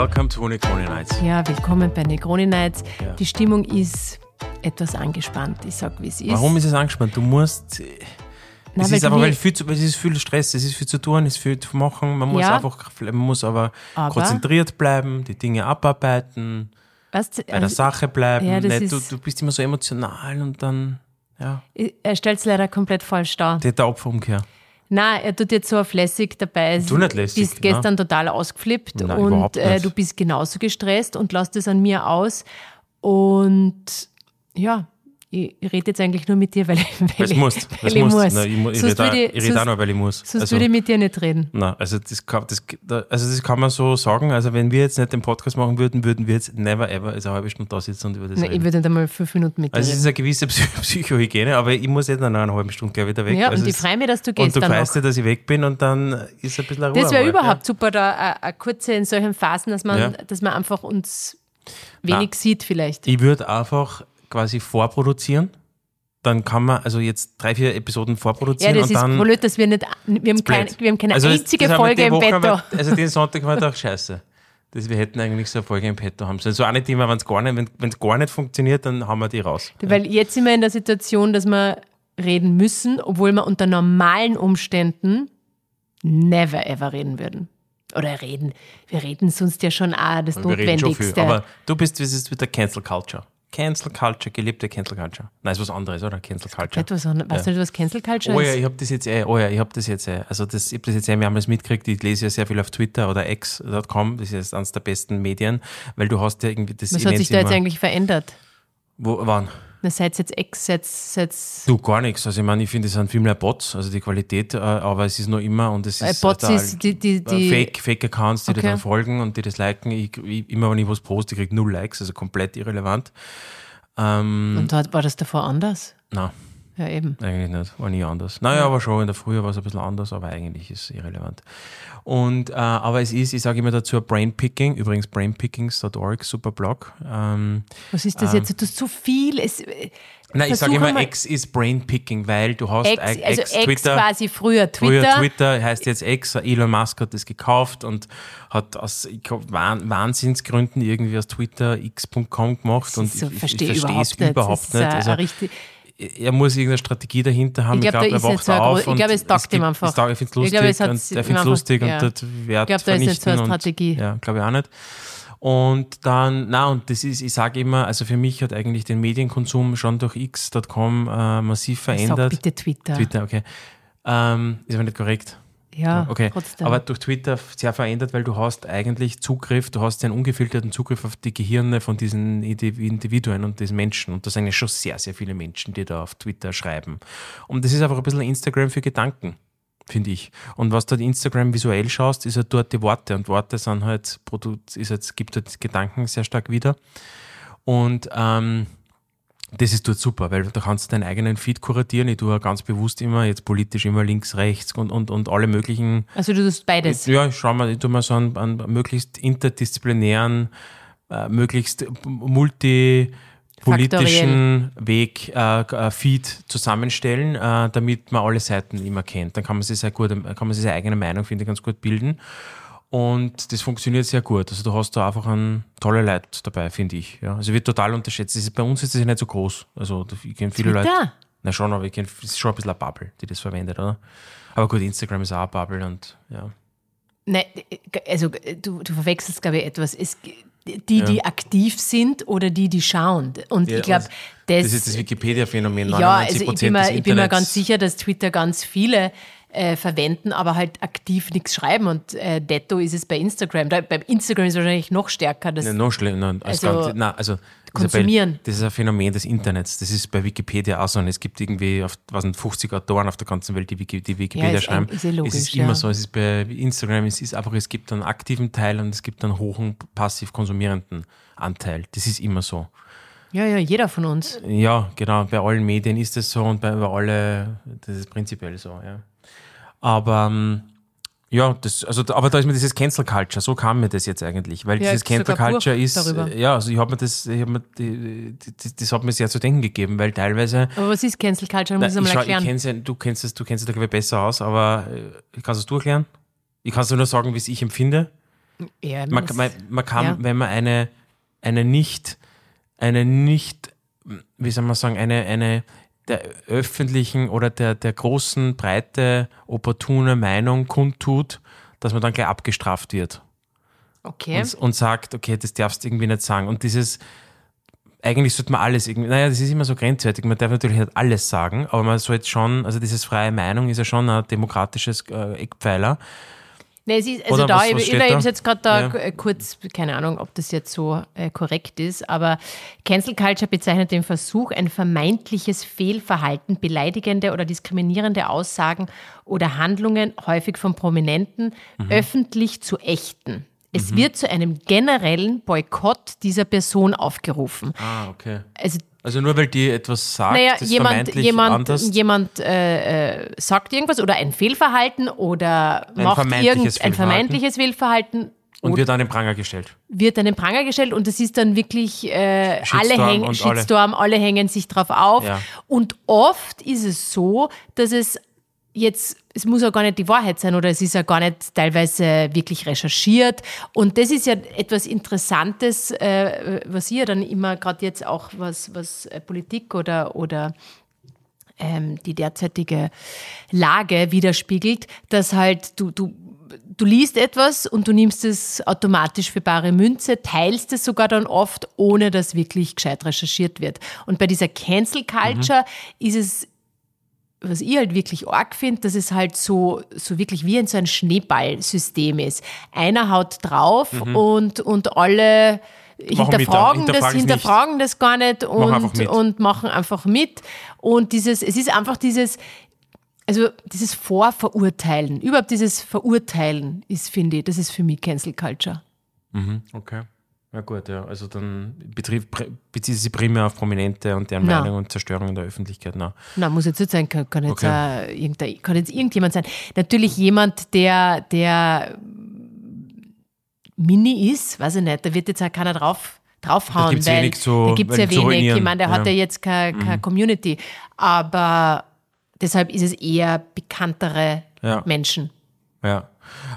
Welcome to Negroni Nights. Ja, willkommen bei Negroni Nights. Ja. Die Stimmung ist etwas angespannt. Ich sag, wie es ist. Warum ist es angespannt? Du musst. Na, es ist einfach, weil viel zu, es ist viel Stress, es ist viel zu tun, es ist viel zu machen. Man muss Ja. einfach, man muss aber, Aber- konzentriert bleiben, die Dinge abarbeiten, weißt, du, bei der also, Sache bleiben. ja, nicht, du, du bist immer so emotional und dann, ja, er stellt es leider komplett falsch dar. der der Opferumkehr. Nein, er tut jetzt so auf lässig dabei. Du nicht lässig, bist gestern total ausgeflippt Nein, und äh, du bist genauso gestresst und lässt es an mir aus. Und ja, ich, ich rede jetzt eigentlich nur mit dir, weil, ich- weil, Weil ich, muss, weil ich muss. Nein, ich, mu- ich rede auch- würde ich rede auch noch, weil ich muss. Sonst Also- würde ich mit dir nicht reden. Na, also das kann, das, also das kann man so sagen. Also wenn wir jetzt nicht den Podcast machen würden, würden wir jetzt never ever also eine halbe Stunde da sitzen und über das Nein, ich reden. würde nicht einmal fünf Minuten mit dir Also es ist eine gewisse Psy- Psychohygiene, aber ich muss jetzt nach einer halben Stunde gleich wieder weg. Ja, also und ich freue mich, dass du Und gehst du dann weißt ja, dass ich weg bin und dann ist ein bisschen Ruhe. Das wäre überhaupt super, da eine, eine kurze in solchen Phasen, dass man, Ja. dass man einfach uns wenig Na. sieht vielleicht. Ja. Ich würde einfach quasi vorproduzieren. Dann kann man also jetzt drei, vier Episoden Ja, vorproduzieren das und ist dann. blöd, dass wir nicht, wir haben, kein, wir haben keine Also das- einzige das wir Folge im Woche Petto. haben wir- Also den Sonntag wir gedacht, scheiße. Das, wir hätten eigentlich so eine Folge im Petto haben sollen. So nicht immer, wenn es gar nicht, wenn es gar nicht funktioniert, dann haben wir die raus. Weil jetzt sind wir in der Situation, dass wir reden müssen, obwohl wir unter normalen Umständen never ever reden würden. Oder reden. Wir reden sonst ja schon auch das Wir reden schon Notwendigste. viel. Aber du bist, wie ist es mit der Cancel Culture? Cancel Culture, geliebte Cancel Culture. Nein, ist was anderes, oder? Cancel Culture. Etwas anderes. Weißt du, was Cancel Culture Oh ja, ist? ich habe das jetzt eh, oh ja, ich habe das jetzt eh. Also das, ich habe das jetzt eh mehrmals mitgekriegt, ich lese ja sehr viel auf Twitter oder x.com, das ist jetzt eines der besten Medien, weil du hast ja irgendwie das Was hat sich da jetzt eigentlich verändert? Wo, wann? Na, seit jetzt Ex, seit Du, gar nichts. Also ich meine, ich finde, es sind viel mehr Bots, also die Qualität, äh, aber es ist noch immer und es Äh, ist Bots äh, ist die- die- die- Fake, Fake Accounts, die dir Okay. dann folgen und die das liken. Ich, ich, immer wenn ich was poste, ich kriege null Likes, also komplett irrelevant. Ähm, Und war das davor anders? na, Ja, eben. Eigentlich nicht, war nie anders. Naja, aber schon, in der Früh war es ein bisschen anders, aber eigentlich ist es irrelevant. Und, äh, aber es ist, ich sage immer dazu, Brainpicking, übrigens brainpickings.org, super Blog. Ähm, Was ist das jetzt? Du hast zu viel. Es, äh, nein, ich sage immer, X ist Brainpicking, weil du hast ex, also Ex Twitter. quasi früher Früher Twitter. Twitter heißt jetzt X, Elon Musk hat das gekauft und hat aus ich glaub, Wahnsinnsgründen irgendwie aus Twitter x.com gemacht und so, ich, ich, verstehe ich verstehe es überhaupt nicht. überhaupt nicht. Also, richtig- er muss irgendeine Strategie dahinter haben. Ich glaub, da er wacht so auf ich und glaub, es taugt ihm gibt- einfach. es taugt- Er findet es Ich lustig glaub, es und er findet es lustig ja. und dort Wert Ich glaub, da ist nicht so eine vernichten und- Strategie. Ja, glaube ich auch nicht. Und dann, na, und das ist, ich sage immer, also für mich hat eigentlich den Medienkonsum schon durch x.com äh, massiv Sag verändert. bitte Twitter. Twitter, okay. Ähm, ist aber nicht korrekt. Ja, Okay, trotzdem. aber durch Twitter sehr verändert, weil du hast eigentlich Zugriff, du hast einen ungefilterten Zugriff auf die Gehirne von diesen Indi- Individuen und diesen Menschen. Und das sind ja schon sehr, sehr viele Menschen, die da auf Twitter schreiben. Und das ist einfach ein bisschen Instagram für Gedanken, finde ich. Und was du dort Instagram visuell schaust, ist ja dort die Worte. Und Worte sind halt, Produ- ist jetzt, gibt halt Gedanken sehr stark wieder. Und ähm, das ist dort super, weil da kannst du deinen eigenen Feed kuratieren. Ich tue ganz bewusst immer, jetzt politisch immer links, rechts und, und, und alle möglichen. also du tust beides. Ja, ich schau mal, ich tue mal so einen, einen möglichst interdisziplinären, äh, möglichst multipolitischen Weg, äh, äh, Feed zusammenstellen, äh, damit man alle Seiten immer kennt. Dann kann man sich sehr gut, kann man sich seine eigene Meinung, finde ich, ganz gut bilden. Und das funktioniert sehr gut. Also du hast da einfach einen tolle Leute dabei, finde ich. Ja. Also wird total unterschätzt. Ist, bei uns ist das ja nicht so groß. Also ich kenne viele Leute. Twitter? Na schon, aber ich kenne, es ist schon ein bisschen eine Bubble, die das verwendet, oder? Aber gut, Instagram ist auch eine Bubble und ja. Nein, also du, du verwechselst, glaube ich, etwas. Es, die, die aktiv sind oder die, die schauen. Und Ja, ich glaube, und das, Das ist das Wikipedia-Phänomen. Ja, also ich bin, mir, ich bin mir ganz sicher, dass Twitter ganz viele äh, verwenden, aber halt aktiv nichts schreiben. Und äh, detto ist es bei Instagram. Da, bei Instagram ist es wahrscheinlich noch stärker. Das, Nein, noch schlimmer. Als Also, ganz, nein, also konsumieren. Isabel, das ist ein Phänomen des Internets. Das ist bei Wikipedia auch so. Und es gibt irgendwie auf, was sind 50 Autoren auf der ganzen Welt, die, Wiki, die Wikipedia Ja, ist schreiben. ein- ist ja logisch, es ist ja. immer so. Es ist bei Instagram, es ist einfach, es gibt einen aktiven Teil und es gibt einen hohen passiv konsumierenden Anteil. Das ist immer so. ja, ja, jeder von uns. Ja, genau. Bei allen Medien ist es so und bei, bei alle, das ist prinzipiell so, ja. Aber ähm, ja, das, also, aber da ist mir dieses Cancel Culture, so kam mir das jetzt eigentlich, weil Ja, dieses Cancel Culture ist, darüber. äh, ja, also ich habe mir das, ich hab mir, die, die, das, das hat mir sehr zu denken gegeben, weil teilweise, Aber was ist Cancel Culture? na, Muss ich ich ich erklären. kenn's ja, du kennst es, du kennst es da ich besser aus, aber äh, kannst du erklären? Ich kann es nur sagen, wie es ich empfinde. Ja, Man, man, man kann, ja. wenn man eine, eine nicht, eine nicht, wie soll man sagen, eine, eine der öffentlichen oder der, der großen, breite, opportune Meinung kundtut, dass man dann gleich abgestraft wird okay. und, und sagt, okay, das darfst du irgendwie nicht sagen. Und dieses, eigentlich sollte man alles irgendwie, naja, das ist immer so grenzwertig, man darf natürlich nicht alles sagen, aber man sollte schon, also dieses freie Meinung ist ja schon ein demokratisches äh, Eckpfeiler. Nee, es ist, also Oder da, was- ich, was ich, da? habe jetzt gerade da Ja. äh, kurz, keine Ahnung, ob das jetzt so äh, korrekt ist, aber Cancel Culture bezeichnet den Versuch, ein vermeintliches Fehlverhalten, beleidigende oder diskriminierende Aussagen oder Handlungen, häufig von Prominenten, Mhm. öffentlich zu ächten. Es wird zu einem generellen Boykott dieser Person aufgerufen. Ah, okay. Also Also nur weil die etwas sagt, naja, das jemand, vermeintlich jemand, anders. jemand äh, äh, sagt irgendwas oder ein Fehlverhalten oder macht vermeintliches Fehlverhalten. vermeintliches Fehlverhalten und wird an den Pranger gestellt. wird an den Pranger gestellt und das ist dann wirklich, äh, Shitstorm alle hängen, und alle. Shitstorm, alle. hängen sich drauf auf. Ja. Und oft ist es so, dass es jetzt, es muss ja gar nicht die Wahrheit sein oder es ist ja gar nicht teilweise wirklich recherchiert. Und das ist ja etwas Interessantes, äh, was ihr dann immer gerade jetzt auch, was, was äh, Politik oder, oder ähm, die derzeitige Lage widerspiegelt, dass halt du, du, du liest etwas und du nimmst es automatisch für bare Münze, teilst es sogar dann oft, ohne dass wirklich gescheit recherchiert wird. Und bei dieser Cancel Culture ist es was ich halt wirklich arg finde, dass es halt so, so wirklich wie in so ein Schneeballsystem ist. Einer haut drauf und, und alle hinterfragen, hinterfragen das, nicht. hinterfragen das gar nicht und, mit. und machen einfach mit. Und dieses, es ist einfach dieses, also dieses Vorverurteilen, überhaupt dieses Verurteilen ist, finde ich, das ist für mich Cancel Culture. Okay. Ja gut, ja. Also dann bezieht sie primär auf Prominente und deren. Meinung und Zerstörung in der Öffentlichkeit. Na. Na, muss jetzt nicht sein, kann, kann, jetzt, Okay. äh, kann jetzt irgendjemand sein. Natürlich jemand, der, der Mini ist, weiß ich nicht, da wird jetzt auch keiner drauf, draufhauen, gibt's weil zu- da gibt es ja wenig. Ich meine, der hat Ja. ja jetzt keine, keine Community. Aber deshalb ist es eher bekanntere Ja. Menschen. Ja.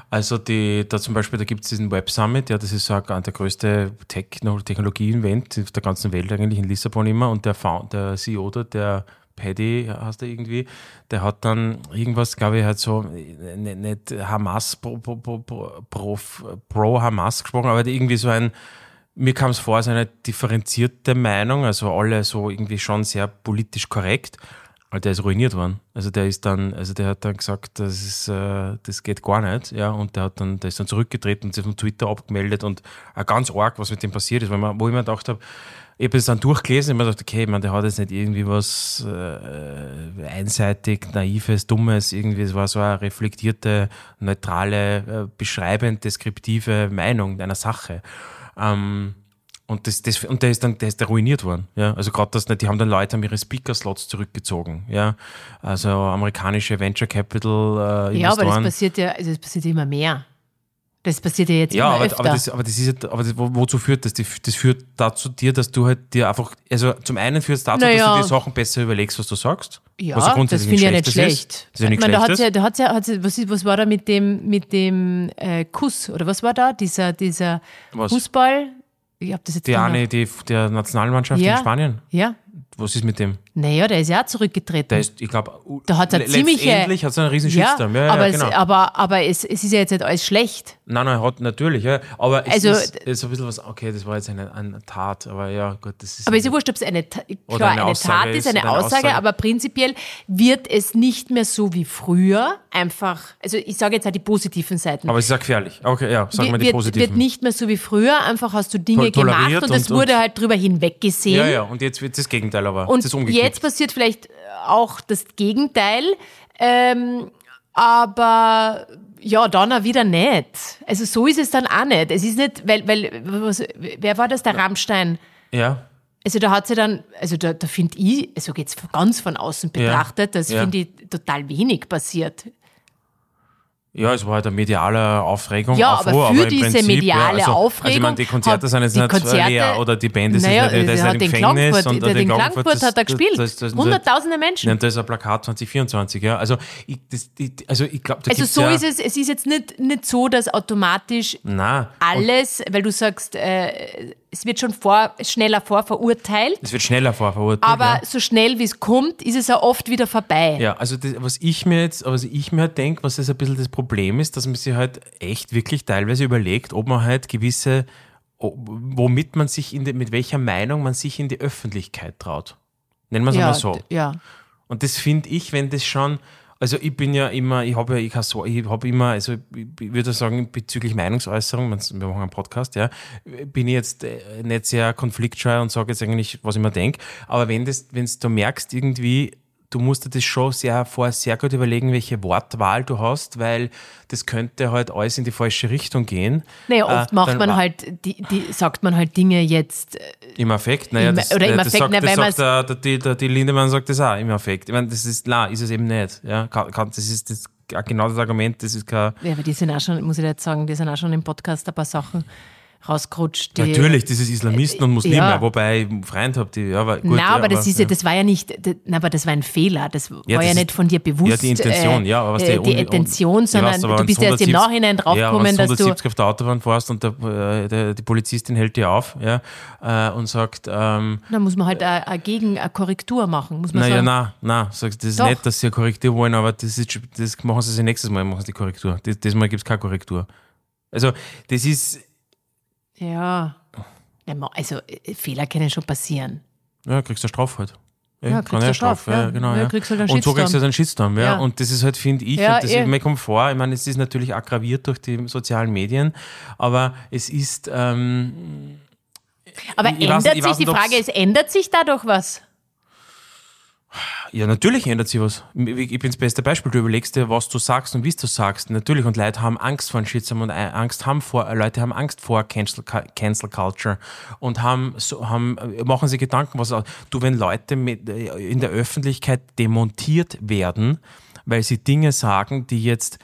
Also die, da zum Beispiel, da gibt es diesen Web Summit, ja, das ist so ein- der größte Techno Technologie-Event der ganzen Welt eigentlich in Lissabon immer und der, Found, der CEO da, der Paddy heißt er irgendwie, der hat dann irgendwas, glaube ich, halt so, nicht, Hamas pro, pro, pro, pro Hamas gesprochen, aber irgendwie so ein, mir kam es vor, so eine differenzierte Meinung, also alle so irgendwie schon sehr politisch korrekt. Aber der ist ruiniert worden. Also der ist dann, also der hat dann gesagt, das ist, äh, das geht gar nicht, ja. Und der hat dann, der ist dann zurückgetreten und sich von Twitter abgemeldet und auch ganz arg, was mit dem passiert ist, weil man, wo ich mir gedacht habe, ich habe es dann durchgelesen und mir gedacht, okay, man, der hat jetzt nicht irgendwie was äh, einseitig, naives, dummes, irgendwie, es war so eine reflektierte, neutrale, äh, beschreibend, deskriptive Meinung einer Sache. Ähm, und, das, das, und der ist dann der ist der ruiniert worden. Ja? Also gerade das, nicht, die haben dann Leute haben ihre Speaker-Slots zurückgezogen. Ja? Also amerikanische Venture Capital äh, Ja, aber das passiert ja, also das passiert immer mehr. Das passiert ja jetzt ja, immer aber, öfter. aber, das, aber das ist ja, aber das, wo- wozu führt das? Das führt dazu dir, dass du halt dir einfach, also zum einen führt es dazu, Naja. dass du dir Sachen besser überlegst, was du sagst. Ja, ja das finde ich ja nicht schlecht. Ist. Das ist ja nichts ich meine, da hat's Schlechtes. ja, da hat's ja, hat's ja was, ist, was war da mit dem, mit dem äh, Kuss? Oder was war da? Dieser, dieser Was? Fußball? Ich hab das jetzt Die eine, die, der Nationalmannschaft Ja. in Spanien. Ja. Was ist mit dem? Naja, der ist ja auch zurückgetreten. Der ist, ich glaube, Da hat's eine ziemliche- Letztendlich hat es einen riesen ja, Shitstorm. Ja, ja, aber, genau. es, aber, aber es, es ist ja jetzt nicht alles schlecht. Nein, nein, hat natürlich, ja. Aber es Also, ist, ist ein bisschen was, okay, das war jetzt eine, eine Tat, aber ja, gut, das ist. Aber ist ja wurscht, ob es eine, klar, eine eine, Aussage Tat ist, eine eine Aussage, Aussage. aber prinzipiell wird es nicht mehr so wie früher einfach, also ich sage jetzt auch die positiven Seiten. aber es ist ja gefährlich. Okay, ja, sagen wir die wird, positiven. wird nicht mehr so wie früher, einfach hast du Dinge Tol- gemacht toleriert und es und- wurde und- halt drüber hinweggesehen. ja, ja, und jetzt wird das Gegenteil aber. Und das ist umgekehrt. Jetzt passiert vielleicht auch das Gegenteil, ähm, aber ja, dann auch wieder nicht. Also so ist es dann auch nicht. Es ist nicht, weil, weil was, wer war das, der Rammstein? Ja, Also da hat sie dann, also da, da finde ich, also jetzt ganz von außen betrachtet, das Ja. finde ich total wenig passiert. Ja, es war halt eine mediale Aufregung. Ja, Aufruhr, aber für im diese Prinzip, mediale ja, also, Aufregung. Also ich meine, die Konzerte sind jetzt nicht Konzerte, leer oder die Band ist naja, nicht, der ist hat nicht im den Gefängnis. Und der, der den Klagenfurt, hat er das- gespielt. das- das- Hunderttausende Menschen. Ja, und da ist ein Plakat 2024, ja. Also ich, das, die, also ich glaube, also so ja, ist es, es ist jetzt nicht, nicht so, dass automatisch Nein. alles, weil du sagst, äh, es wird schon vor, schneller vorverurteilt, Es wird schneller vorverurteilt. aber ja. so schnell wie es kommt, ist es auch oft wieder vorbei. Ja, also das, was ich mir jetzt, was ich mir halt denke, was das ein bisschen das Problem ist, dass man sich halt echt wirklich teilweise überlegt, ob man halt gewisse, womit man sich in die, mit welcher Meinung man sich in die Öffentlichkeit traut. Nennen wir es ja, mal so. ja. Und das finde ich, wenn das schon, also ich bin ja immer, ich habe ja, ich, so, ich habe immer, also ich, ich würde sagen, bezüglich Meinungsäußerung, wir machen einen Podcast, ja, bin ich jetzt äh, nicht sehr konfliktscheu und sage jetzt eigentlich, was ich mir denke. Aber wenn das, wenn du merkst, irgendwie, du musst dir das schon sehr vorher sehr gut überlegen, welche Wortwahl du hast, weil das könnte halt alles in die falsche Richtung gehen. Naja, oft Äh, macht man halt, die, die, sagt man halt Dinge jetzt, äh, Im Affekt, naja, Im- das, oder im das Affekt, sagt, ne, das sagt der, der, die, der, die Lindemann sagt das auch im Affekt. Ich meine, das ist, na, ist es eben nicht. Ja, kann, kann, das ist das, genau das Argument, das ist kein. ja, aber die sind auch schon, muss ich jetzt sagen, die sind auch schon im Podcast ein paar Sachen rausgerutscht. Die, Natürlich, das ist Islamisten und Muslime, ja. wobei ich einen Freund habe, die, ja, aber gut. Nein, ja, aber das ist ja, das war ja nicht, das, na, aber das war ein Fehler. Das war das ja nicht von dir bewusst. Ja, die Intention, äh, ja, aber was äh, die, die Intention, sondern weiß, du bist erst im 170 Nachhinein draufgekommen, dass du. 170 auf der Autobahn fährst und der, äh, der, die Polizistin hält dir auf ja, äh, und sagt, ähm, Da muss man halt eine, eine Gegen, eine Korrektur machen, muss man naja, sagen. nein, nein, sagst, das ist Doch. nicht, dass sie eine Korrektur wollen, aber das, ist, das machen sie sich nächstes Mal, machen sie die Korrektur. Das, das Mal gibt es keine Korrektur. Also, das ist, Ja. Ja, Also äh, Fehler können schon passieren. Ja, kriegst du eine Strafe halt. Ja, kann kriegst ja eine Strafe, ja, ja. genau. Ja, Ja, kriegst halt einen und so kriegst du halt einen Shitstorm, ja. Ja. Und das ist halt, finde ich, Ja, und das eh. mir kommt vor, ich meine, es ist natürlich aggraviert durch die sozialen Medien, aber es ist, ähm, Aber weiß- ändert ich sich, weiß die Frage ist, ändert sich dadurch was? Ja, natürlich ändert sich was. Ich bin das beste Beispiel. Du überlegst dir, was du sagst und wie du sagst. Natürlich. Und Leute haben Angst vor Shitstorm und äh, Angst haben vor, äh, Leute haben Angst vor Cancel, Cancel Culture und haben, so, haben, äh, machen sich Gedanken, was, du, wenn Leute mit, in der Öffentlichkeit demontiert werden, weil sie Dinge sagen, die jetzt,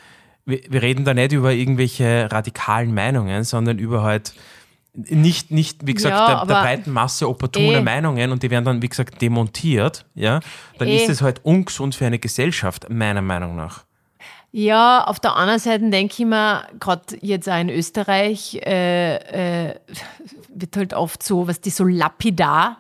wir, wir reden da nicht über irgendwelche radikalen Meinungen, sondern über halt, nicht, nicht, wie gesagt, Ja, der, der breiten Masse opportune Eh. Meinungen und die werden dann, wie gesagt, demontiert, ja, dann Eh. ist es halt ungesund für eine Gesellschaft, meiner Meinung nach. Ja, auf der anderen Seite denke ich mir, gerade jetzt auch in Österreich äh, äh, wird halt oft so, was die so lapidar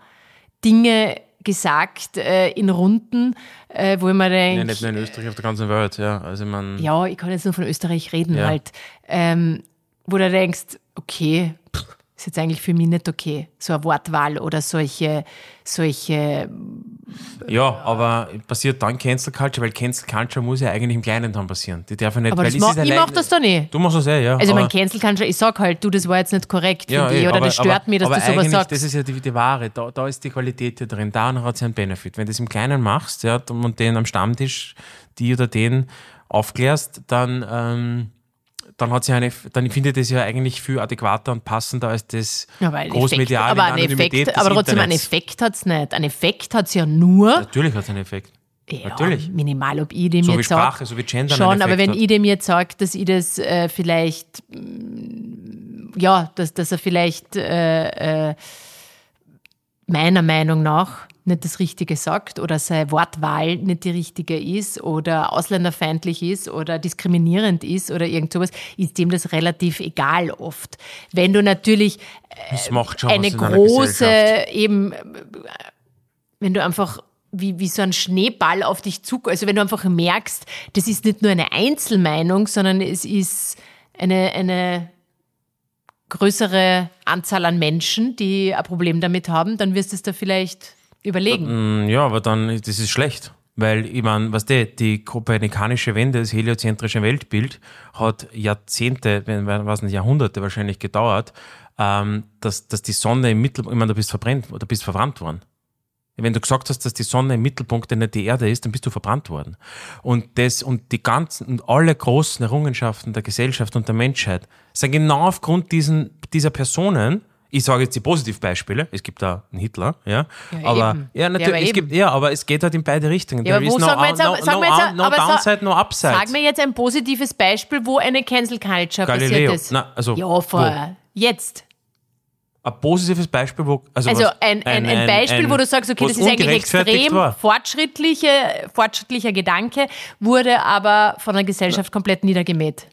Dinge gesagt äh, in Runden, äh, wo ich mir Ja, denke, nicht nur in Österreich, auf der ganzen Welt, ja. Also man, ja, ich kann jetzt nur von Österreich reden Ja. halt, ähm, wo du denkst, okay, pff, ist jetzt eigentlich für mich nicht okay, so eine Wortwahl oder solche, solche, ja, aber passiert dann Cancel Culture, weil Cancel Culture muss ja eigentlich im Kleinen dann passieren. Die darf ja nicht, aber weil das ist ich mach das da nicht. Du machst das eh, ja. Also mein Cancel schon, ich sag halt, du, das war jetzt nicht korrekt, finde ich, eh, oder aber- das stört aber, mich, dass aber du sowas sagst. Das ist ja die, die Ware, da, da ist die Qualität ja drin, da hat es ja einen Benefit. Wenn du das im Kleinen machst ja, und den am Stammtisch, die oder den aufklärst, dann, ähm, dann hat sie eine, dann finde ich das ja eigentlich viel adäquater und passender als das Ja, großmediale Effekt, aber, ein Effekt, aber trotzdem, einen. Effekt hat es nicht. Ein Effekt hat es ja nur, Natürlich hat es einen Effekt. ja, natürlich. minimal, ob ich dem So wie jetzt Sprache, sage. so wie Gender Schon, einen aber wenn hat. ich dem jetzt sage, dass ich das äh, vielleicht, mm, ja, dass, dass er vielleicht äh, äh, meiner Meinung nach nicht das Richtige sagt oder seine Wortwahl nicht die richtige ist oder ausländerfeindlich ist oder diskriminierend ist oder irgend sowas, ist dem das relativ egal oft. Wenn du natürlich schon eine große, eben, äh, wenn du einfach wie, wie so ein Schneeball auf dich zu, also wenn du einfach merkst, das ist nicht nur eine Einzelmeinung, sondern es ist eine, eine größere Anzahl an Menschen, die ein Problem damit haben, dann wirst du es da vielleicht überlegen. Mm, Ja, aber dann, das ist schlecht. Weil, ich meine, was weißt du, die kopernikanische Wende, das heliozentrische Weltbild, hat Jahrzehnte, wenn was nicht Jahrhunderte wahrscheinlich gedauert, ähm, dass, dass die Sonne im Mittelpunkt, ich meine, du bist verbrennt, oder bist verbrannt worden. Wenn du gesagt hast, dass die Sonne im Mittelpunkt nicht die Erde ist, dann bist du verbrannt worden. Und das und die ganzen und alle großen Errungenschaften der Gesellschaft und der Menschheit sind genau aufgrund diesen, dieser Personen Ich sage jetzt die Positivbeispiele. Es gibt da einen Hitler, ja. Ja, aber eben. ja, natürlich, es gibt, ja, aber es geht halt in beide Richtungen. Ja, aber wo no, sagen wir jetzt, no, sagen no, wir jetzt, un- no aber sa- downside, no upside. Sag mir jetzt ein positives Beispiel, wo eine Cancel Culture Galileo. passiert ist. Na, also, ja, vor jetzt. Ein positives Beispiel, wo. Also, Also was- ein, ein, ein Beispiel, wo du sagst, okay, das ist eigentlich extrem war. fortschrittliche, fortschrittlicher Gedanke, wurde aber von der Gesellschaft komplett niedergemäht.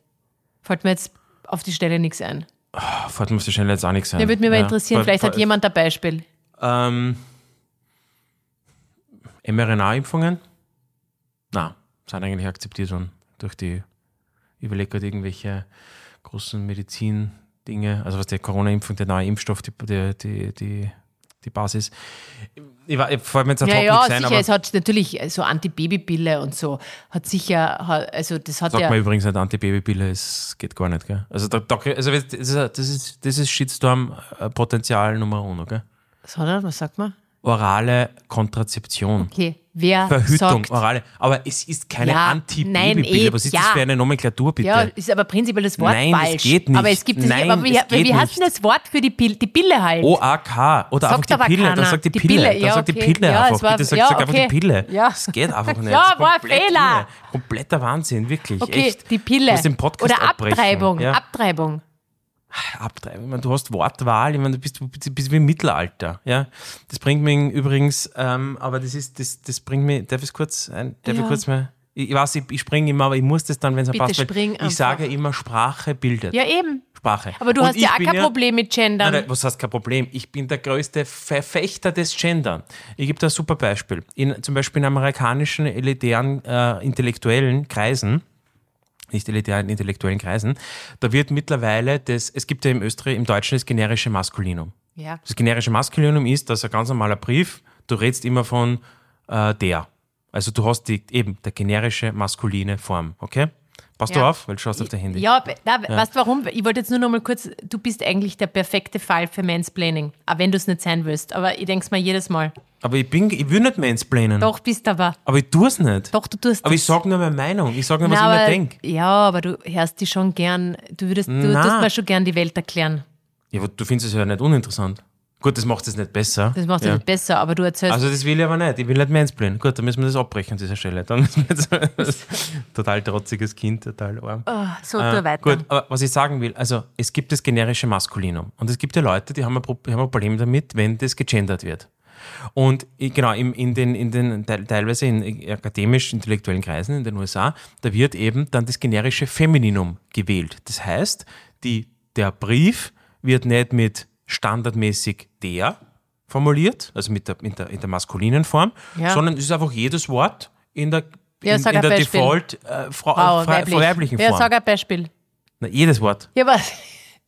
Fällt mir jetzt auf die Stelle nichts ein. Mir auf die Stelle jetzt auch nichts sein. Ja, würde mich mal interessieren, Fall- vielleicht hat jemand ein Beispiel. Ähm, mRNA-Impfungen? Na, sind eigentlich akzeptiert worden durch die, gerade irgendwelche großen Medizin-Dinge, also was der Corona-Impfung, der neue Impfstoff, die, die, die, die, die Basis. Ich, war- ich fällt mir jetzt ad Ja, ja, nichts sicher, ein, aber es hat natürlich so Antibabypille und so, hat sicher, hat- also das hat sagt ja, man übrigens nicht Antibabypille, es geht gar nicht, gell? Also, da, da, also das ist, das ist, Shitstorm-Potenzial Nummer uno, gell? sondern, was sagt man? Orale Kontrazeption. Okay, wer Verhütung, sagt, orale. Aber es ist keine Ja, Anti-Baby-Pille. nein, eh, Was ist ja. das für eine Nomenklatur, bitte? ja, ist aber prinzipiell das Wort Nein, falsch. geht nicht. Aber es gibt es, Nein, aber wie, das geht wie heißt denn das Wort für die Pille, die Pille halt? OAK oder Sagt einfach die Pille. keiner. Dann sagt die, Die Pille. Pille, ja, sagt die. Pille Ja, einfach. es war- Bitte sag, ja, sag einfach die Pille. Ja. Das geht einfach nicht. Ja, war ein Fehler. Kompletter Wahnsinn, wirklich. okay, echt. die Pille. Oder abbrechen. Abtreibung. Abtreibung. Abtreibung. Ich meine, du hast Wortwahl, ich meine, du bist, bist wie im Mittelalter. Ja? Das bringt mich übrigens, ähm, aber das ist, das, das bringt mich, darf ich kurz, ein, darf Ja. ich kurz mal, ich, weiß, ich, ich springe immer, aber ich muss das dann, wenn es passt, spring einfach. ich sage immer, Sprache bildet. Ja, eben. Sprache. Aber du Und hast ja auch kein Problem mit Gendern. Nein, nein, was heißt kein Problem? Ich bin der größte Verfechter des Gender. Ich gebe da ein super Beispiel. In, zum Beispiel in amerikanischen elitären äh, intellektuellen Kreisen, nicht elitären intellektuellen Kreisen, da wird mittlerweile das, es gibt ja im Österreich, im Deutschen das generische Maskulinum. ja. Das generische Maskulinum ist, dass ein ganz normaler Brief, du redest immer von äh, der. Also du hast die, eben der generische maskuline Form, okay? Passt du Ja. auf, weil du schaust auf dein Handy. Ja, na, weißt du warum? Ich wollte jetzt nur noch mal kurz, du bist eigentlich der perfekte Fall für Mansplaining, auch wenn du es nicht sein willst. Aber ich denke es mir jedes Mal. Aber ich bin, ich will nicht mansplainen. Doch, bist aber. Aber ich tue es nicht. Doch, du tust Aber ich sage nur meine Meinung. Ich sage nur, was Na, ich mir denke. Ja, aber du hörst die schon gern, du würdest, du tust mir schon gern die Welt erklären. Ja, aber du findest es ja nicht uninteressant. Gut, das macht es nicht besser. Das macht es ja. nicht besser, aber du erzählst. Also das will ich aber nicht. Ich will nicht mansplainen. Gut, dann müssen wir das abbrechen an dieser Stelle. Dann total trotziges Kind, total arm. Ah, so, Äh, weiter. Gut, aber was ich sagen will, also es gibt das generische Maskulinum und es gibt ja Leute, die haben ein, Pro- haben ein Problem damit, wenn das gegendert wird. Und ich- genau, im, in den, in den te- teilweise in akademisch-intellektuellen Kreisen in den USA, da wird eben dann das generische Femininum gewählt. Das heißt, die, der Brief wird nicht mit standardmäßig der formuliert, also mit der, in, der, in der maskulinen Form, Ja. sondern es ist einfach jedes Wort in der, Ja, in, sag in der Beispiel. Default äh, Frau, Frau, äh, frei- weiblich. weiblichen Ja, Form. sag ein Beispiel. Na, jedes Wort. Ja, aber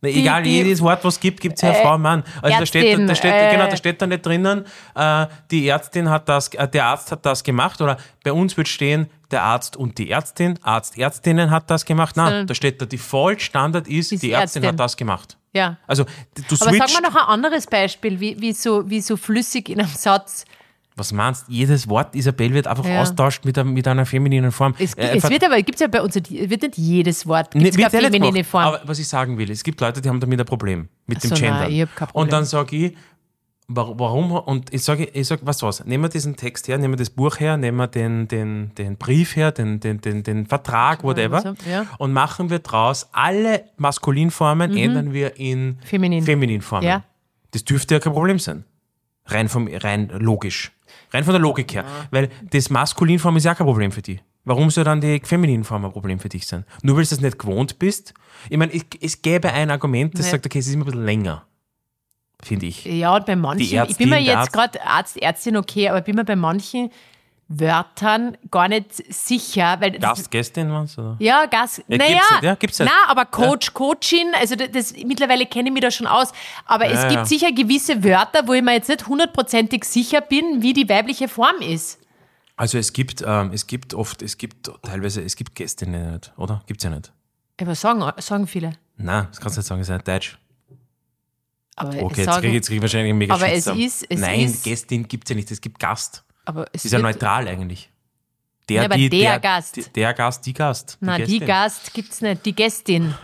Na, egal, die- jedes Wort, was es gibt, gibt es ja Frau, Mann. Also da steht, Ärztin, da steht, äh, genau, da steht da nicht drinnen, äh, die Ärztin hat das, äh, der Arzt hat das gemacht oder bei uns wird stehen, der Arzt und die Ärztin, Arzt, Ärztinnen hat das gemacht. Nein, Sondern- da steht, der Default Standard ist, Ist die Ärztin Ärztin. hat das gemacht. Ja. Also du Aber sag mal noch ein anderes Beispiel, wie, wie, so, wie so flüssig in einem Satz. was meinst jedes Wort, Isabel, wird einfach Ja. austauscht mit, einer- mit einer femininen Form. Es, Äh, es ver- wird aber, gibt's ja bei uns, wird nicht jedes Wort, ja nicht feminine. Form. Aber was ich sagen will, es gibt Leute, die haben damit ein Problem, mit Ach dem so, Gender. nein, ich hab kein Problem. Und dann sage ich, warum, und ich sage, ich sag, was was, nehmen wir diesen Text her, nehmen wir das Buch her, nehmen wir den, den, den Brief her, den, den, den, den Vertrag, whatever, ja. Mhm. und machen wir draus alle Maskulinformen, ändern wir in Feminin. Femininformen. Ja. Das dürfte ja kein Problem sein. Rein, vom, rein logisch. Rein von der Logik her. Weil das Maskulinform ist ja kein Problem für dich. Warum soll dann die Femininform ein Problem für dich sein? Nur weil du das nicht gewohnt bist? Ich meine, es, es gäbe ein Argument, das Nee. sagt, okay, es ist immer ein bisschen länger. Finde ich. Ja, und bei manchen, ich bin mir jetzt gerade Arzt, Ärztin okay, aber bin mir bei manchen Wörtern gar nicht sicher, weil das, Gast, Gästin, was? Oder? ja, Gas, Ja, naja, gibt's ja, gibt's nicht. na, aber Coach, Coachin, also das, das mittlerweile kenne ich mich da schon aus, aber es Ja, gibt ja. sicher gewisse Wörter, wo ich mir jetzt nicht hundertprozentig sicher bin, wie die weibliche Form ist. Also es gibt, ähm, es gibt oft, es gibt teilweise, es gibt Gästinnen nicht, oder? Gibt's ja nicht. Aber sagen, sagen viele. Nein, das kannst du nicht sagen, es ist nicht Deutsch. Aber Okay, es jetzt kriege krieg ich wahrscheinlich einen mega Aber es ist- es Nein, ist- Gästin gibt's ja nicht, es gibt Gast. aber es Das ist ja neutral eigentlich. Ja, aber der Gast. Die, der Gast, die Gast. Na, die Gästin. Gast gibt's nicht, die Gästin.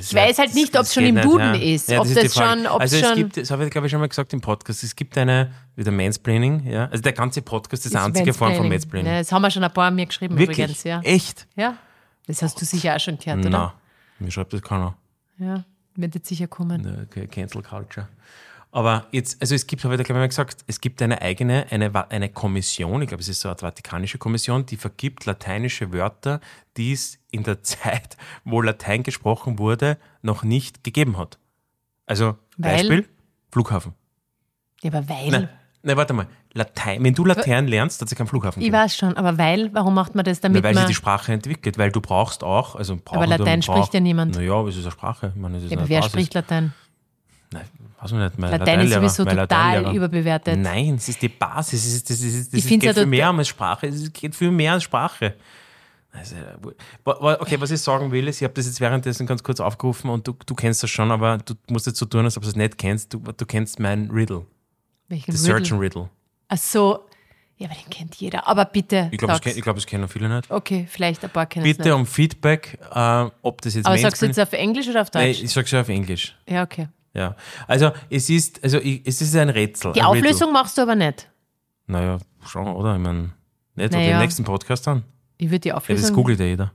Ich weiß halt nicht, ob es schon im Duden ist. Ja, ob das das, die schon, ob also es schon gibt, das habe ich glaube ich schon mal gesagt im Podcast, es gibt eine, wieder Mansplaining, ja. Also der ganze Podcast ist ist eine einzige Form von Mansplaining. Ja, das haben wir schon ein paar mir geschrieben Wirklich? übrigens, ja. Echt? Ja. Das hast du sicher auch schon gehört, oder? Nein. Mir schreibt das keiner. Ja. Wird jetzt sicher kommen. Okay, Cancel Culture. Aber jetzt, also es gibt, habe ich da glaube ich mal gesagt, es gibt eine eigene, eine, eine Kommission, ich glaube, es ist so eine vatikanische Kommission, die vergibt lateinische Wörter, die es in der Zeit, wo Latein gesprochen wurde, noch nicht gegeben hat. Also Weil? Beispiel, Flughafen. Ja, aber weil. Nein, nein, warte mal. Latein, wenn du Latein lernst, hat es keinen Flughafen Ich gegeben. weiß schon, aber weil, warum macht man das damit Weil sich die Sprache entwickelt, weil du brauchst auch, also Aber Latein du, spricht ja niemand. Naja, aber es ist eine Sprache. Ich meine, es ist ja, eine wer Basis. spricht Latein? Nein, weiß ich nicht. Mein Latein ist sowieso total überbewertet. Nein, es ist die Basis. Es ist, das ist, das Ich ist, geht viel mehr total- als Sprache. Es geht viel mehr als Sprache. Also, okay, was ich sagen will, ist, ich habe das jetzt währenddessen ganz kurz aufgerufen und du, du kennst das schon, aber du musst jetzt so tun, als ob du es nicht kennst. Du, du kennst mein Riddle, Welchen the Riddle? Surgeon Riddle. Ach so. Ja, aber den kennt jeder. Aber bitte. Ich glaube, sag's. ich glaub, das kennen viele nicht. Okay, vielleicht ein paar kennen es Bitte nicht. um Feedback, äh, ob das jetzt Aber sagst du jetzt auf Englisch oder auf Nee, Deutsch? ich sage schon auf Englisch. ja, okay. Ja. Also es ist, also ich, es ist ein Rätsel. Die ein Riddle. Auflösung machst du aber nicht. Naja, schon, oder? Ich meine, nicht, Naja. im nächsten Podcast dann. Ich würde die Ja, das Auflösung. googelt ja jeder.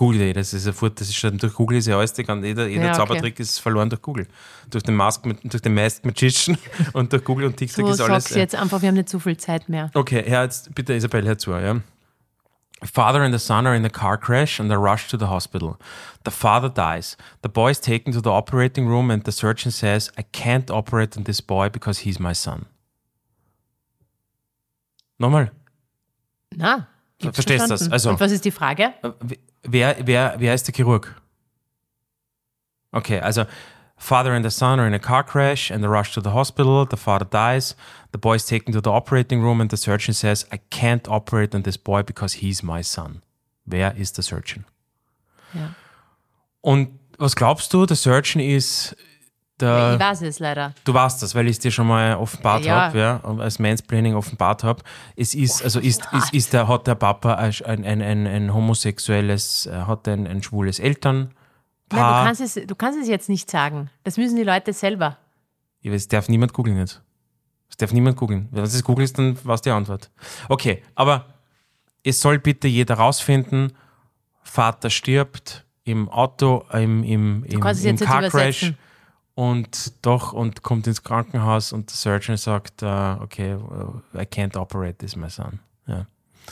Ja jeder. Das ist ja fort, das ist schon, durch Google ist ja alles, kann, jeder, jeder Ja, okay. Zaubertrick ist verloren durch Google. Durch den Mask, mit, durch den Mask Magician und durch Google und TikTok so ist alles. sag's jetzt einfach, wir haben nicht so viel Zeit mehr. Okay, ja, jetzt bitte Isabel, hör zu, ja. Father and the son are in a car crash and are rushed to the hospital. The father dies. The boy is taken to the operating room and the surgeon says, I can't operate on this boy because he's my son. Nochmal. Na, Verstehst du das? verstanden. Also- Und was ist die Frage? Wer, wer, wer ist der Chirurg? Okay, also father and the son are in a car crash and they rush to the hospital. The father dies. The boy is taken to the operating room and the surgeon says, I can't operate on this boy because he's my son. Wer ist der Surgeon? Ja. Und was glaubst du, der Surgeon ist der. ich weiß es leider. Du weißt das, weil ich es dir schon mal offenbart Ja. habe, ja, als Mansplaining offenbart habe. Es ist, also ist, ist, ist der, hat der Papa ein, ein, ein, ein homosexuelles, äh, hat ein, ein schwules Elternpaar. Nein, du, kannst es, du kannst es jetzt nicht sagen. Das müssen die Leute selber. Ja, Es darf niemand googeln jetzt. Es darf niemand googeln. Wenn du es googelst, dann war's die Antwort. Okay, aber es soll bitte jeder rausfinden, Vater stirbt im Auto, im, im, im, es im Car Crash übersetzen. Und doch und kommt ins Krankenhaus und der Surgeon sagt, äh, okay, uh, I can't operate this, my son. Ja.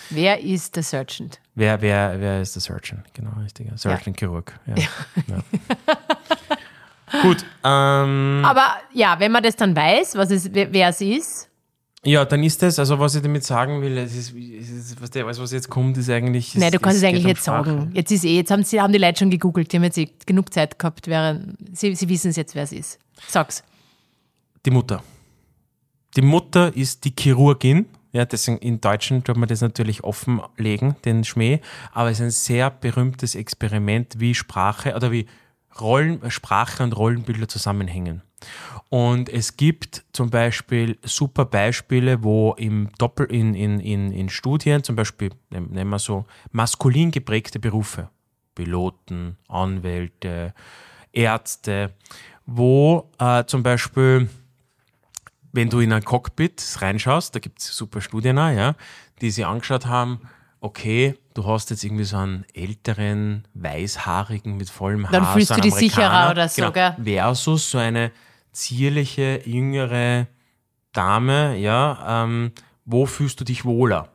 Wer ist der Surgeon? Wer, wer, wer ist der Surgeon? Genau, richtig. Surgeon Chirurg. Ja. Ja. Gut, ähm, Aber ja, wenn man das dann weiß, was es, wer wer es ist, Ja, dann ist das, also was ich damit sagen will, es ist, es ist was, der, was jetzt kommt, ist eigentlich. nein, du kannst es eigentlich um jetzt Sprache. sagen. Jetzt ist eh, jetzt haben, sie, haben die Leute schon gegoogelt, die haben jetzt eh genug Zeit gehabt, während sie, sie wissen es jetzt, wer es ist. Sag's. Die Mutter. Die Mutter ist die Chirurgin. Ja, deswegen in Deutschen tut man das natürlich offenlegen, den Schmäh. Aber es ist ein sehr berühmtes Experiment, wie Sprache oder wie Rollen, Sprache und Rollenbilder zusammenhängen. Und es gibt zum Beispiel super Beispiele, wo im Doppel in, in, in, in Studien, zum Beispiel nehm- nehmen wir so maskulin geprägte Berufe, Piloten, Anwälte, Ärzte, wo äh, zum Beispiel wenn du in ein Cockpit reinschaust, da gibt es super Studien auch, ja, die sich angeschaut haben, okay, du hast jetzt irgendwie so einen älteren, weißhaarigen mit vollem Haar. Dann fühlst so du dich sicherer oder so, genau? Versus so eine zierliche, jüngere Dame, ja, ähm, wo fühlst du dich wohler?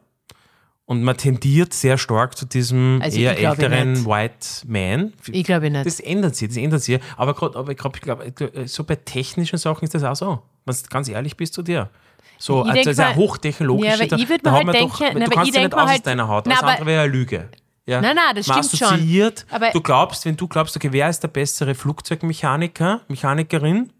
Und man tendiert sehr stark zu diesem Also eher älteren. White Man. Ich glaube nicht. Das ändert sich, das ändert sich. Aber gerade, aber ich glaube, glaub, so bei technischen Sachen ist das auch so. Wenn du ganz ehrlich bist zu dir. So, Ich also das ist ja mal- hochtechnologisch. Ja, aber ich würd da mir halt denken- doch, nein, du aber kannst ich ja nicht aus halt- deiner Haut. Nein, aber- andere wäre eine Lüge. Ja? Nein, nein, das stimmt schon. Aber- du glaubst, wenn du glaubst, okay, wer ist der bessere Flugzeugmechaniker, Mechanikerin?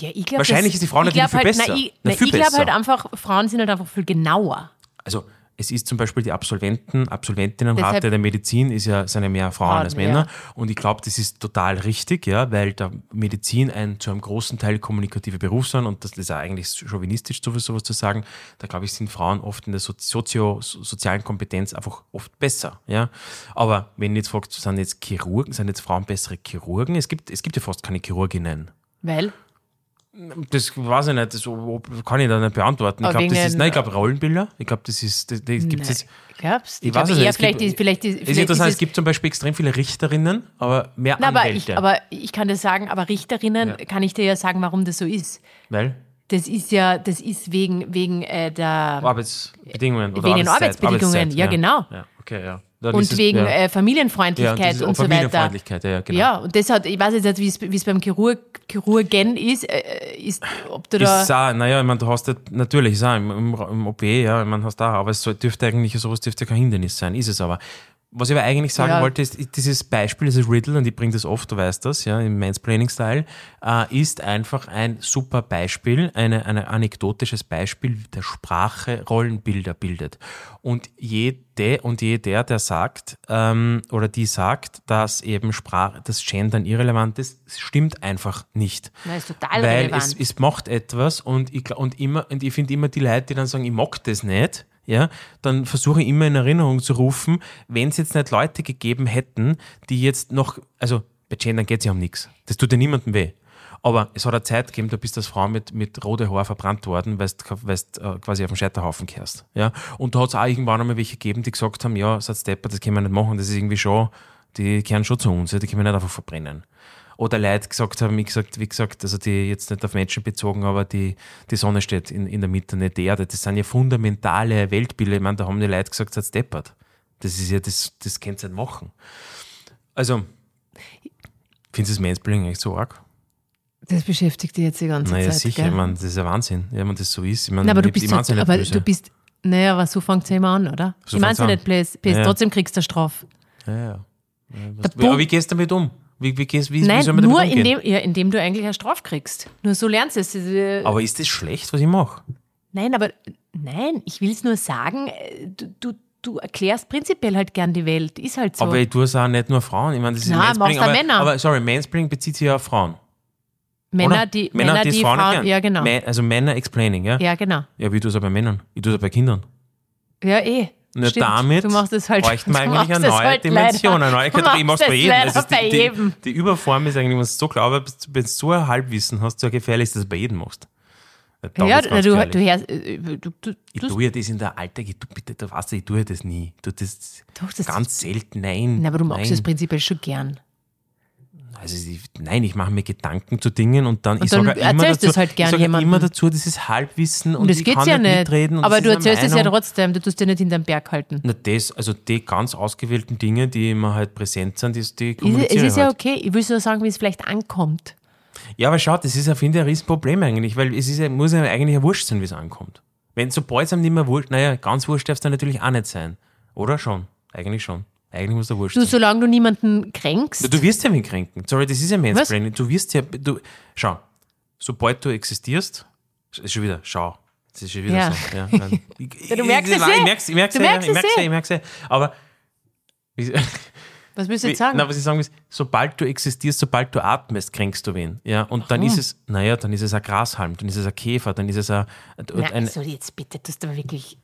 Ja, glaub, Wahrscheinlich das- ist die Frau ich natürlich viel halt, besser. Nein, ich, Na, viel ich glaube halt einfach, Frauen sind halt einfach viel genauer. Also, es ist zum Beispiel die Absolventen, Absolventinnenrate der Medizin ist ja, sind ja mehr Frauen Frauen, als Männer. ja. Und ich glaube, das ist total richtig, ja, weil der Medizin ein zu einem großen Teil kommunikative Beruf sind und das ist ja eigentlich chauvinistisch, so sowas zu sagen. Da glaube ich, sind Frauen oft in der so sozio so- sozialen Kompetenz einfach oft besser. Ja. Aber wenn jetzt fragt, sind jetzt Chirurgen, sind jetzt Frauen bessere Chirurgen? Es gibt, es gibt ja fast keine Chirurginnen. Weil? Das weiß ich nicht, das kann ich da nicht beantworten. Ich Aber glaube, das ist, nein, ich glaube Rollenbilder. Ich glaube, das ist, das, das gibt es Nein, Glaubst ich Ich weiß es nicht. vielleicht, gibt- ist, vielleicht, ist, Es ist vielleicht interessant, ist es gibt zum Beispiel extrem viele Richterinnen, aber mehr aber, Anwälte. ich, aber ich kann dir sagen, aber Richterinnen, Ja. kann ich dir ja sagen, warum das so ist. Weil Das ist ja, das ist wegen, wegen äh, der Arbeitsbedingungen oder Wegen den Arbeitsbedingungen, Arbeitszeit, ja, genau. Ja, okay, ja. Dann und es- wegen ja. äh, Familienfreundlichkeit ja, das und auch so weiter. Familienfreundlichkeit, ja, ja, genau. Ja, und das hat, ich weiß jetzt nicht, wie es, beim Chirurg, Chirurgen ist, äh, ist, ob du da. Ist auch, naja, ich meine, du hast ja, natürlich, ist auch im, im, im OP, ja, ich meine, hast auch, aber es dürfte eigentlich, sowas dürfte kein Hindernis sein, ist es aber. Was ich aber eigentlich sagen Ja. wollte, ist, dieses Beispiel, dieses Riddle, und ich bringe das oft, du weißt das, ja, im Mansplaining-Style, äh, ist einfach ein super Beispiel, eine, ein anekdotisches Beispiel der Sprache Rollenbilder bildet. Und jede und jeder, der sagt, ähm, oder die sagt, dass eben Sprache, das Gendern irrelevant ist, stimmt einfach nicht. Na, ist total Weil relevant. es, es macht etwas und ich, und immer, und ich finde immer die Leute, die dann sagen, ich mag das nicht, ja, dann versuche ich immer in Erinnerung zu rufen, wenn es jetzt nicht Leute gegeben hätten, die jetzt noch, also bei Gendern geht es ja um nichts. Das tut ja niemandem weh. Aber es hat eine Zeit gegeben, da bist du als Frau mit, mit rote Haar verbrannt worden, weil du äh, quasi auf den Scheiterhaufen kehrst. Ja? Und da hat es auch irgendwann einmal welche gegeben, die gesagt haben, ja, Satz Depper, das können wir nicht machen, das ist irgendwie schon, die kehren schon zu uns, ja, die können wir nicht einfach verbrennen. Oder Leute gesagt haben, wie gesagt, wie gesagt, also die jetzt nicht auf Menschen bezogen, aber die, die Sonne steht in, in der Mitte, nicht die Erde. Das sind ja fundamentale Weltbilder. Ich meine, da haben die Leute gesagt, das deppert. Das ist ja, das, das könnt ihr nicht machen. Also, findest du das Mansplaining eigentlich so arg? das beschäftigt dich jetzt die ganze Naja, Zeit. sicher, gell? ich meine, das ist ja Wahnsinn, ja, wenn das so ist. Ich meine, Na, aber du bist, nicht aber böse. du bist, naja, aber so fängt es ja immer an, oder? So ich meine es ja nicht blöd, blöd Ja. trotzdem kriegst du Strafe. Ja, ja. aber wie gehst du damit um? Wie, wie, wie, wie Nein, soll man nur umgehen? indem, ja, indem du eigentlich eine Strafe kriegst. Nur so lernst du es. Aber ist das schlecht, was ich mache? Nein, aber nein, ich will es nur sagen, äh, du, du, du erklärst prinzipiell halt gern die Welt. Ist halt so. Aber ich tue es auch nicht nur Frauen. Ich meine, das ist Nein, Mansplaining, aber, Männer. aber sorry, Mansplaining bezieht sich ja auf Frauen. Männer, die, Männer, Männer, die, die, Frauen, Frauen, erklären. ja genau. Also Männer explaining, ja? Ja, genau. Ja, wie tue es auch bei Männern? Ich tue es auch bei Kindern. Ja, eh. Nur Stimmt. damit du machst es halt, bräuchten wir eigentlich eine neue halt Dimension, leider, eine neue Kategorie. Machst bei jedem. Das ist die, jedem. die, die Überform ist eigentlich, wenn du so klar bist, wenn du so ein Halbwissen hast, so gefährlich dass du bei jedem machst. Da Ja, du, du, gefährlich. du, hörst, äh, du, du, ich tue ja das in der Alltag, ich tu, bitte, du weißt, ich tue das nie. Du, das Doch, das- ganz selten, nein. Na, aber du magst nein. es prinzipiell schon gern. Also ich, nein, ich mache mir Gedanken zu Dingen und dann, ich dann sage immer dazu, es halt gern ich jemandem. immer dazu, das ist Halbwissen und, Und das ich geht kann ja nicht mitreden. Und Aber du erzählst es ja trotzdem, du tust dir nicht hinterm Berg halten. Na das, also die ganz ausgewählten Dinge, die immer halt präsent sind, die, die Es kommuniziere ist ich ja halt. okay. Ich will nur sagen, wie es vielleicht ankommt. Ja, aber schau, das ist ja, finde ich, ein Riesenproblem eigentlich, weil es ist ja, muss ja eigentlich ja wurscht sein, wie es ankommt. Wenn sobald es einem nicht mehr wurscht, naja, ganz wurscht darf es dann natürlich auch nicht sein. Oder schon? Eigentlich schon. Eigentlich muss der wurscht Du, sein. solange du niemanden kränkst, Du, wirst ja wen kränken. Sorry, das ist ja Mansplaining. Du wirst ja, du, schau, sobald du existierst, ist schon wieder, schau, das ist schon wieder Ja. so. Ja, nein. ich, Ja, du merkst ich, es ich, eh. merk's, ich merk's Du ja, merkst ich es merk's ja, eh. ich merk's ja. Aber, wie, was willst du jetzt sagen? na, was ich sagen will, ist, sobald du existierst, sobald du atmest, kränkst du wen. Ja, und dann ist es, naja, dann ist es ein Grashalm, dann ist es ein Käfer, dann ist es ein, Na, ein also jetzt bitte, tust du aber wirklich.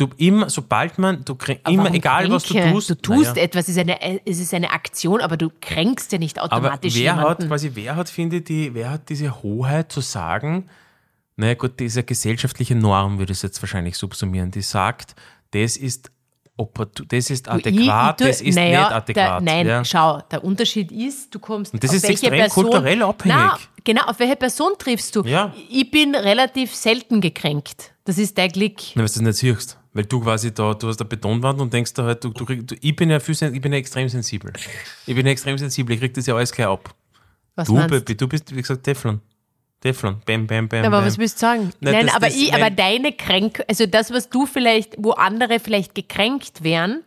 Du immer, sobald man, du kränk, immer, egal was du kränke? tust, Du tust naja. etwas, es ist, eine, es ist eine Aktion, aber du kränkst ja nicht Aber automatisch wer hat, jemanden. quasi, wer hat, finde ich, die, wer hat diese Hoheit zu sagen, naja gut, diese gesellschaftliche Norm würde es jetzt wahrscheinlich subsumieren, die sagt, das ist das ist Ich- adäquat, ich tu- das ist naja, nicht adäquat. Der, nein, ja. schau, der Unterschied ist, du kommst Und das auf ist welche extrem Person, kulturell abhängig. Na, genau, auf welche Person triffst du? Ja. Ich bin relativ selten gekränkt. Das ist dein Glück. Na, weil du das nicht siehst. Weil du quasi da, du hast eine Betonwand und denkst da halt, du, du, du, ich bin ja viel, ich bin ja extrem sensibel. Ich bin ja extrem sensibel, ich krieg das ja alles gleich ab. Was Du, meinst Baby, du bist, wie gesagt, Teflon. Teflon, bam, bam, bam. Aber bam. was willst du sagen? Na, Nein, das- aber, das- ich, aber deine Kränk, also das, was du vielleicht, wo andere vielleicht gekränkt wären,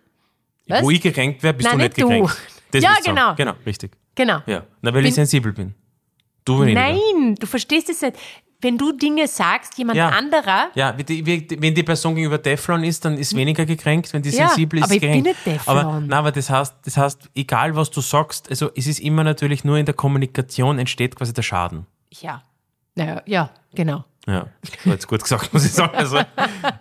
was? Wo ich gekränkt wäre, bist Nein, du nicht nicht du. gekränkt. Das Ja, du sagen. genau. Genau, richtig. genau. Ja, na, weil ich Bin- sensibel bin. Du. Nein, du verstehst es nicht. Wenn du Dinge sagst, jemand Ja. anderer, Ja, wie die, wenn die Person gegenüber Teflon ist, dann ist weniger gekränkt, wenn die Ja, sensibel ist, aber ich bin gekränkt. nicht Teflon. Aber, nein, aber das heißt, das heißt, egal was du sagst, also es ist immer natürlich nur in der Kommunikation entsteht quasi der Schaden. ja. Naja, ja, genau. Ja, das war jetzt gut gesagt, muss ich sagen. Also,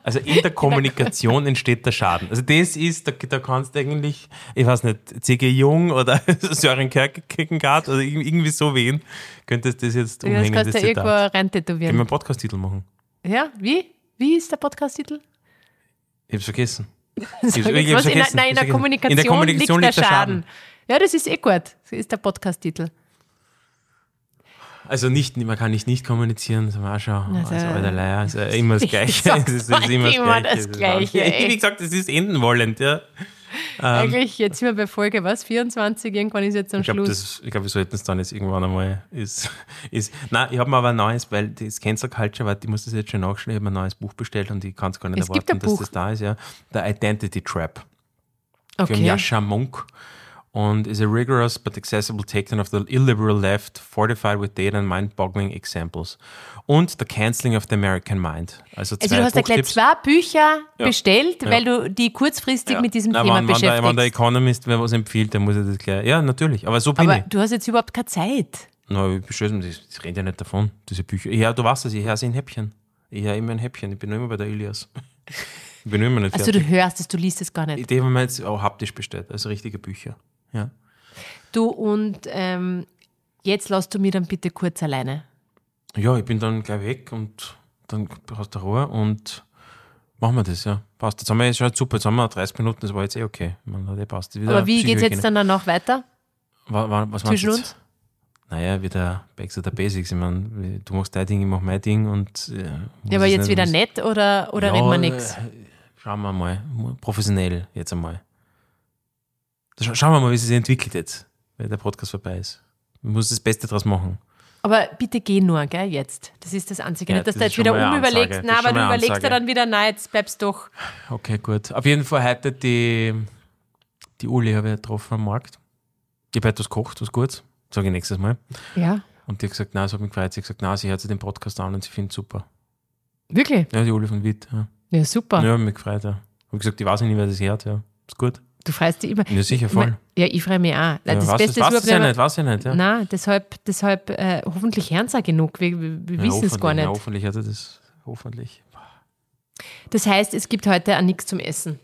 also in der Kommunikation entsteht der Schaden. Also das ist, da, da kannst du eigentlich, ich weiß nicht, C.G. Jung oder Sören Kierkegaard oder irg- irgendwie so wen, könntest du das jetzt Ja, das umhängen, kannst das du irgendwo Zitat. Können wir reintätowieren. einen Podcast-Titel machen? Ja, wie? Wie ist der Podcast-Titel? Ich hab's vergessen. Ich- jetzt ich hab's was, in, der- vergessen, nein, in der hab's Kommunikation, vergessen. In der Kommunikation liegt der Schaden. Ja, das ist eh gut. Das ist der Podcast-Titel. Also nicht, man kann nicht nicht kommunizieren, das war schon, Also, also, Leier, also immer das ich Gleiche. Es ist euch immer das Gleiche. das ist Gleiche, ey. Wie gesagt, es ist enden wollend, ja. Eigentlich, jetzt sind wir bei Folge, was? 24, irgendwann ist jetzt am Ich glaube, Schluss. das- ich glaub, wir sollten es dann jetzt irgendwann einmal. Ist, ist, nein, ich habe mir aber ein neues, weil das Cancel Culture, warte, ich muss das jetzt schon nachschauen, ich habe ein neues Buch bestellt und ich kann es gar nicht Es erwarten, dass Buch. das da ist. Ja. The Identity Trap von Okay. Yasha Monk und is a rigorous but accessible takedown of the illiberal left, fortified with data and mind-boggling examples. Und The Cancelling of the American Mind. Also, Also du hast ja gleich zwei Bücher Ja. bestellt, Ja. weil du die kurzfristig mit diesem Thema wenn, wenn, der, beschäftigst. wenn der Economist wer was empfiehlt, dann muss er das gleich. Ja, natürlich. Aber so bin Aber ich. du hast jetzt überhaupt keine Zeit. Na, ich mir, das redet ja nicht davon, diese Bücher. Ja, du weißt es, ich höre sie in Häppchen. Ich höre immer ein Häppchen. Ich bin nur immer bei der Ilias. Ich bin immer nicht Also fertig. du hörst es, du liest es gar nicht. Die haben wir jetzt auch haptisch bestellt, also richtige Bücher. Ja. Du und ähm, jetzt lass du mir dann bitte kurz alleine. ja, ich bin dann gleich weg und dann hast du Ruhe und machen wir das, ja. Passt. Jetzt haben wir jetzt schon super, jetzt haben wir 30 Minuten, das war jetzt eh okay. Man hat eh passt. Wieder Aber wie geht es jetzt dann danach weiter Wa- wa- was meinst zwischen uns? jetzt? Naja, wieder back to the basics. Ich meine, du machst dein Ding, ich mach mein Ding und. äh, Ja, aber jetzt nicht- wieder muss- nett oder, oder Ja, reden wir nichts? Schauen wir mal, professionell jetzt einmal. Scha- Schauen wir mal, wie es sich entwickelt jetzt, wenn der Podcast vorbei ist. Man muss das Beste draus machen. Aber bitte geh nur, gell, jetzt. Das ist das Einzige. Ja, Nicht, dass das du jetzt wieder umüberlegst. Nein, aber du überlegst Ansage. dir dann wieder, nein, jetzt bleibst doch. Okay, gut. Auf jeden Fall heute die, die Uli habe ich getroffen am Markt. Ich habe etwas gekocht, was Gutes. Sage ich nächstes Mal. Ja. Und die hat gesagt, nein, sie hat mich gefreut. Sie hat gesagt, nein, sie hört sich den Podcast an und sie findet es super. Wirklich? Ja, die Uli von Witt. Ja, Ja, super. ja mich gefreut. Ja. Habe gesagt, ich weiß nicht, wer das hört. Ja, ist gut. Du freust dich immer. Ja, sicher, voll. Ja, ich freue mich auch. Ja, das Beste weiß ist ja nicht, weiß ich nicht. Ja. Nein, deshalb, deshalb äh, hoffentlich hören sie auch genug. Wir, wir, Ja, wissen es gar nicht. Ja, hoffentlich hat er das. Hoffentlich. Das heißt, es gibt heute auch nichts zum Essen.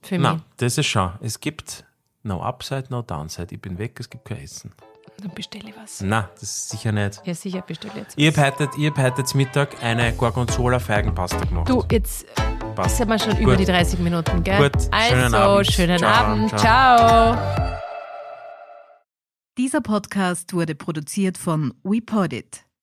Für mich. Nein, das ist schon. Es gibt no Upside, no Downside. Ich bin weg, es gibt kein Essen. Dann bestelle ich was. Nein, das ist sicher nicht. Ja, sicher, bestelle jetzt. Ich habe heute, ich hab heute zum Mittag eine Gorgonzola-Feigenpasta gemacht. Du, jetzt Passt. sind wir schon über Gut. die 30 Minuten, gell? Gut, Also, schönen Abend. schönen Ciao, Abend. ciao. ciao. Dieser Podcast wurde produziert von WePodit.